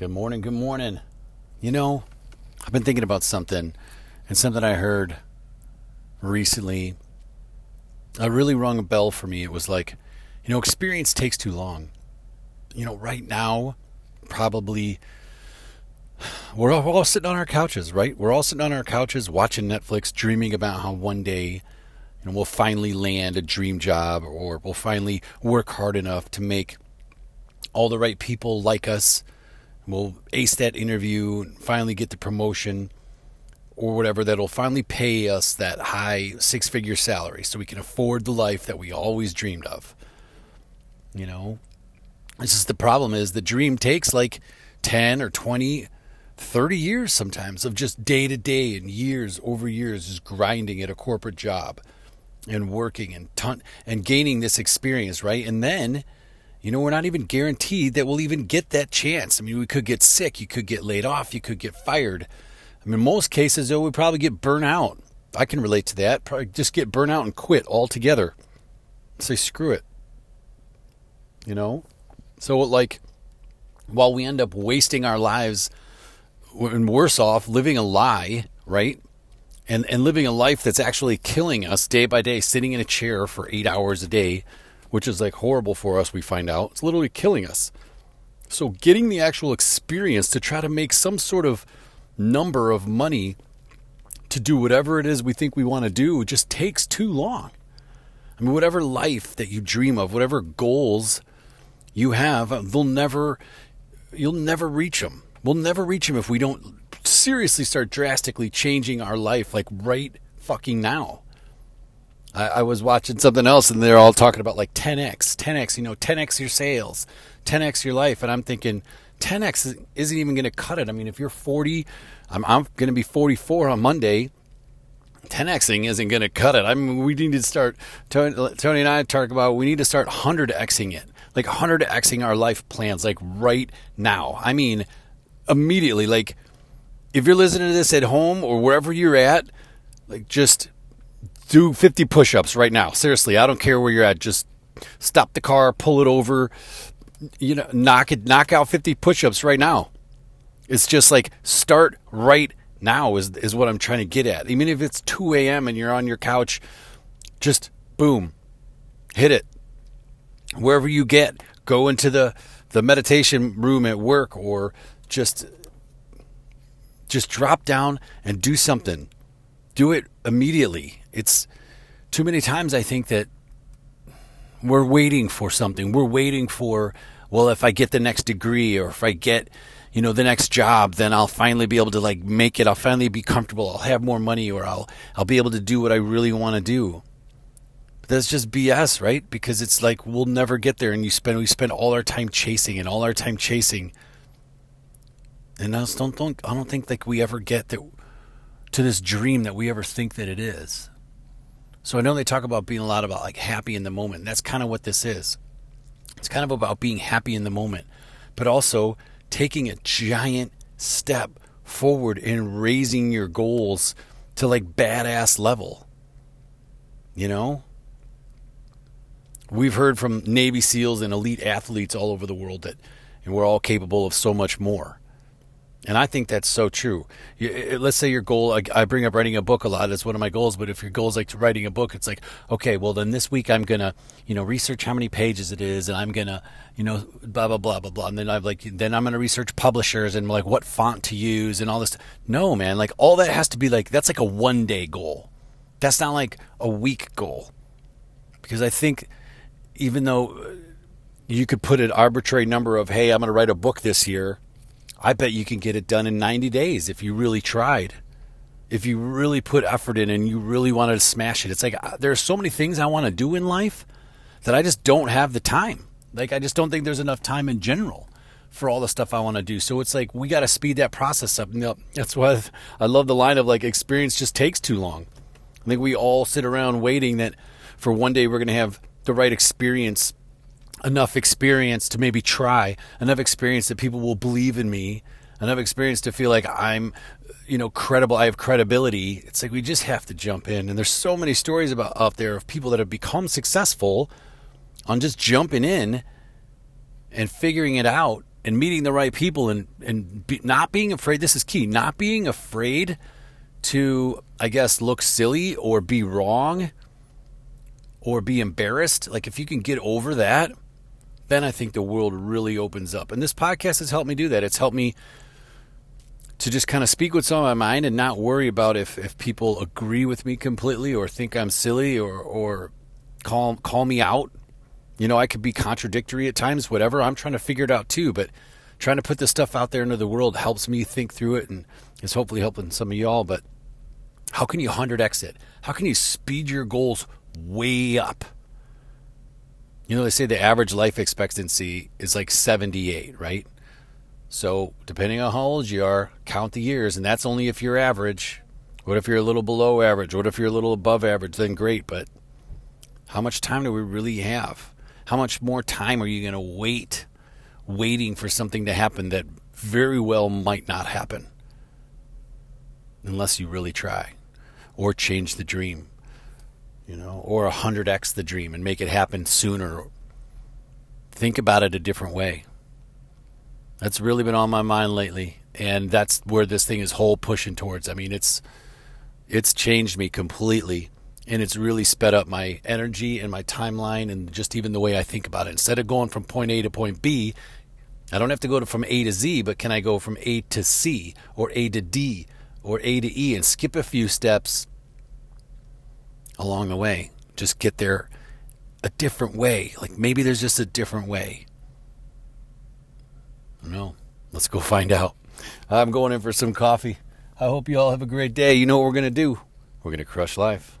Good morning. Good morning. You know, I've been thinking about something and something I heard recently. I really rung a bell for me. It was like, you know, experience takes too long. You know, right now, probably we're all, we're all sitting on our couches, right? We're all sitting on our couches watching Netflix, dreaming about how one day you know, we'll finally land a dream job or we'll finally work hard enough to make all the right people like us. We'll ace that interview and finally get the promotion or whatever that'll finally pay us that high six figure salary so we can afford the life that we always dreamed of. You know, this is the problem is the dream takes like 10 or 20 30 years sometimes of just day to day and years over years just grinding at a corporate job and working and ton- and gaining this experience, right? And then, you know, we're not even guaranteed that we'll even get that chance. I mean, we could get sick, you could get laid off, you could get fired. I mean, most cases though, we probably get burnt out. I can relate to that. Probably just get burnt out and quit altogether. Say screw it. You know? So like while we end up wasting our lives and worse off living a lie, right? And and living a life that's actually killing us day by day, sitting in a chair for eight hours a day, which is like horrible for us, we find out. It's literally killing us. So getting the actual experience to try to make some sort of number of money to do whatever it is we think we want to do just takes too long. I mean, whatever life that you dream of, whatever goals you have, they'll never, you'll never reach them. We'll never reach them if we don't seriously start drastically changing our life, like right fucking now. I, I, was watching something else and they're all talking about like 10x, 10x, you know, 10x your sales, 10x your life. And I'm thinking 10x isn't even going to cut it. I mean, if you're 40, I'm, I'm going to be 44 on Monday. 10xing isn't going to cut it. I mean, we need to start, Tony, Tony and I talk about, we need to start 100xing it, like 100xing our life plans, like right now. I mean, immediately, like, if you're listening to this at home or wherever you're at, like just do 50 push-ups right now. Seriously, I don't care where you're at. Just stop the car, pull it over, you know, knock it, knock out 50 push-ups right now. It's just like start right now is is what I'm trying to get at. Even if it's 2 a.m. and you're on your couch, just boom, hit it. Wherever you get, go into the the meditation room at work or just just drop down and do something. Do it immediately. It's too many times I think that we're waiting for something. We're waiting for, well, if I get the next degree or if I get, you know, the next job, then I'll finally be able to like make it. I'll finally be comfortable. I'll have more money or I'll I'll be able to do what I really want to do. But that's just BS, right? Because it's like we'll never get there and you spend we spend all our time chasing and all our time chasing and I don't, don't I don't think like we ever get that to this dream that we ever think that it is. So I know they talk about being a lot about like happy in the moment. That's kind of what this is. It's kind of about being happy in the moment, but also taking a giant step forward in raising your goals to like badass level. You know? We've heard from Navy SEALs and elite athletes all over the world that and we're all capable of so much more. And I think that's so true. Let's say your goal, I bring up writing a book a lot. that's one of my goals. But if your goal is like writing a book, it's like, okay, well, then this week I'm going to, you know, research how many pages it is and I'm going to, you know, blah, blah, blah, blah, blah. And then I've like, then I'm going to research publishers and like what font to use and all this. No, man, like all that has to be like, that's like a one day goal. That's not like a week goal. Because I think even though you could put an arbitrary number of, hey, I'm going to write a book this year I bet you can get it done in 90 days if you really tried. If you really put effort in and you really wanted to smash it. It's like uh, there are so many things I want to do in life that I just don't have the time. Like I just don't think there's enough time in general for all the stuff I want to do. So it's like we got to speed that process up. Know, that's why I love the line of like experience just takes too long. I think we all sit around waiting that for one day we're going to have the right experience enough experience to maybe try, enough experience that people will believe in me, enough experience to feel like I'm, you know, credible. I have credibility. It's like we just have to jump in. And there's so many stories about out there of people that have become successful on just jumping in and figuring it out and meeting the right people and and be, not being afraid. This is key. Not being afraid to, I guess, look silly or be wrong or be embarrassed. Like if you can get over that, then I think the world really opens up. And this podcast has helped me do that. It's helped me to just kind of speak what's on my mind and not worry about if, if people agree with me completely or think I'm silly or, or call call me out. You know, I could be contradictory at times, whatever. I'm trying to figure it out too, but trying to put this stuff out there into the world helps me think through it and is hopefully helping some of y'all. But how can you 100x it? How can you speed your goals way up? You know, they say the average life expectancy is like 78, right? So, depending on how old you are, count the years, and that's only if you're average. What if you're a little below average? What if you're a little above average? Then great, but how much time do we really have? How much more time are you going to wait, waiting for something to happen that very well might not happen? Unless you really try or change the dream, you know, or 100x the dream and make it happen sooner. Think about it a different way. That's really been on my mind lately, and that's where this thing is whole pushing towards. I mean, it's it's changed me completely, and it's really sped up my energy and my timeline, and just even the way I think about it. Instead of going from point A to point B, I don't have to go to from A to Z, but can I go from A to C or A to D or A to E and skip a few steps along the way? Just get there a different way. Like maybe there's just a different way. No. Let's go find out. I'm going in for some coffee. I hope you all have a great day. You know what we're going to do? We're going to crush life.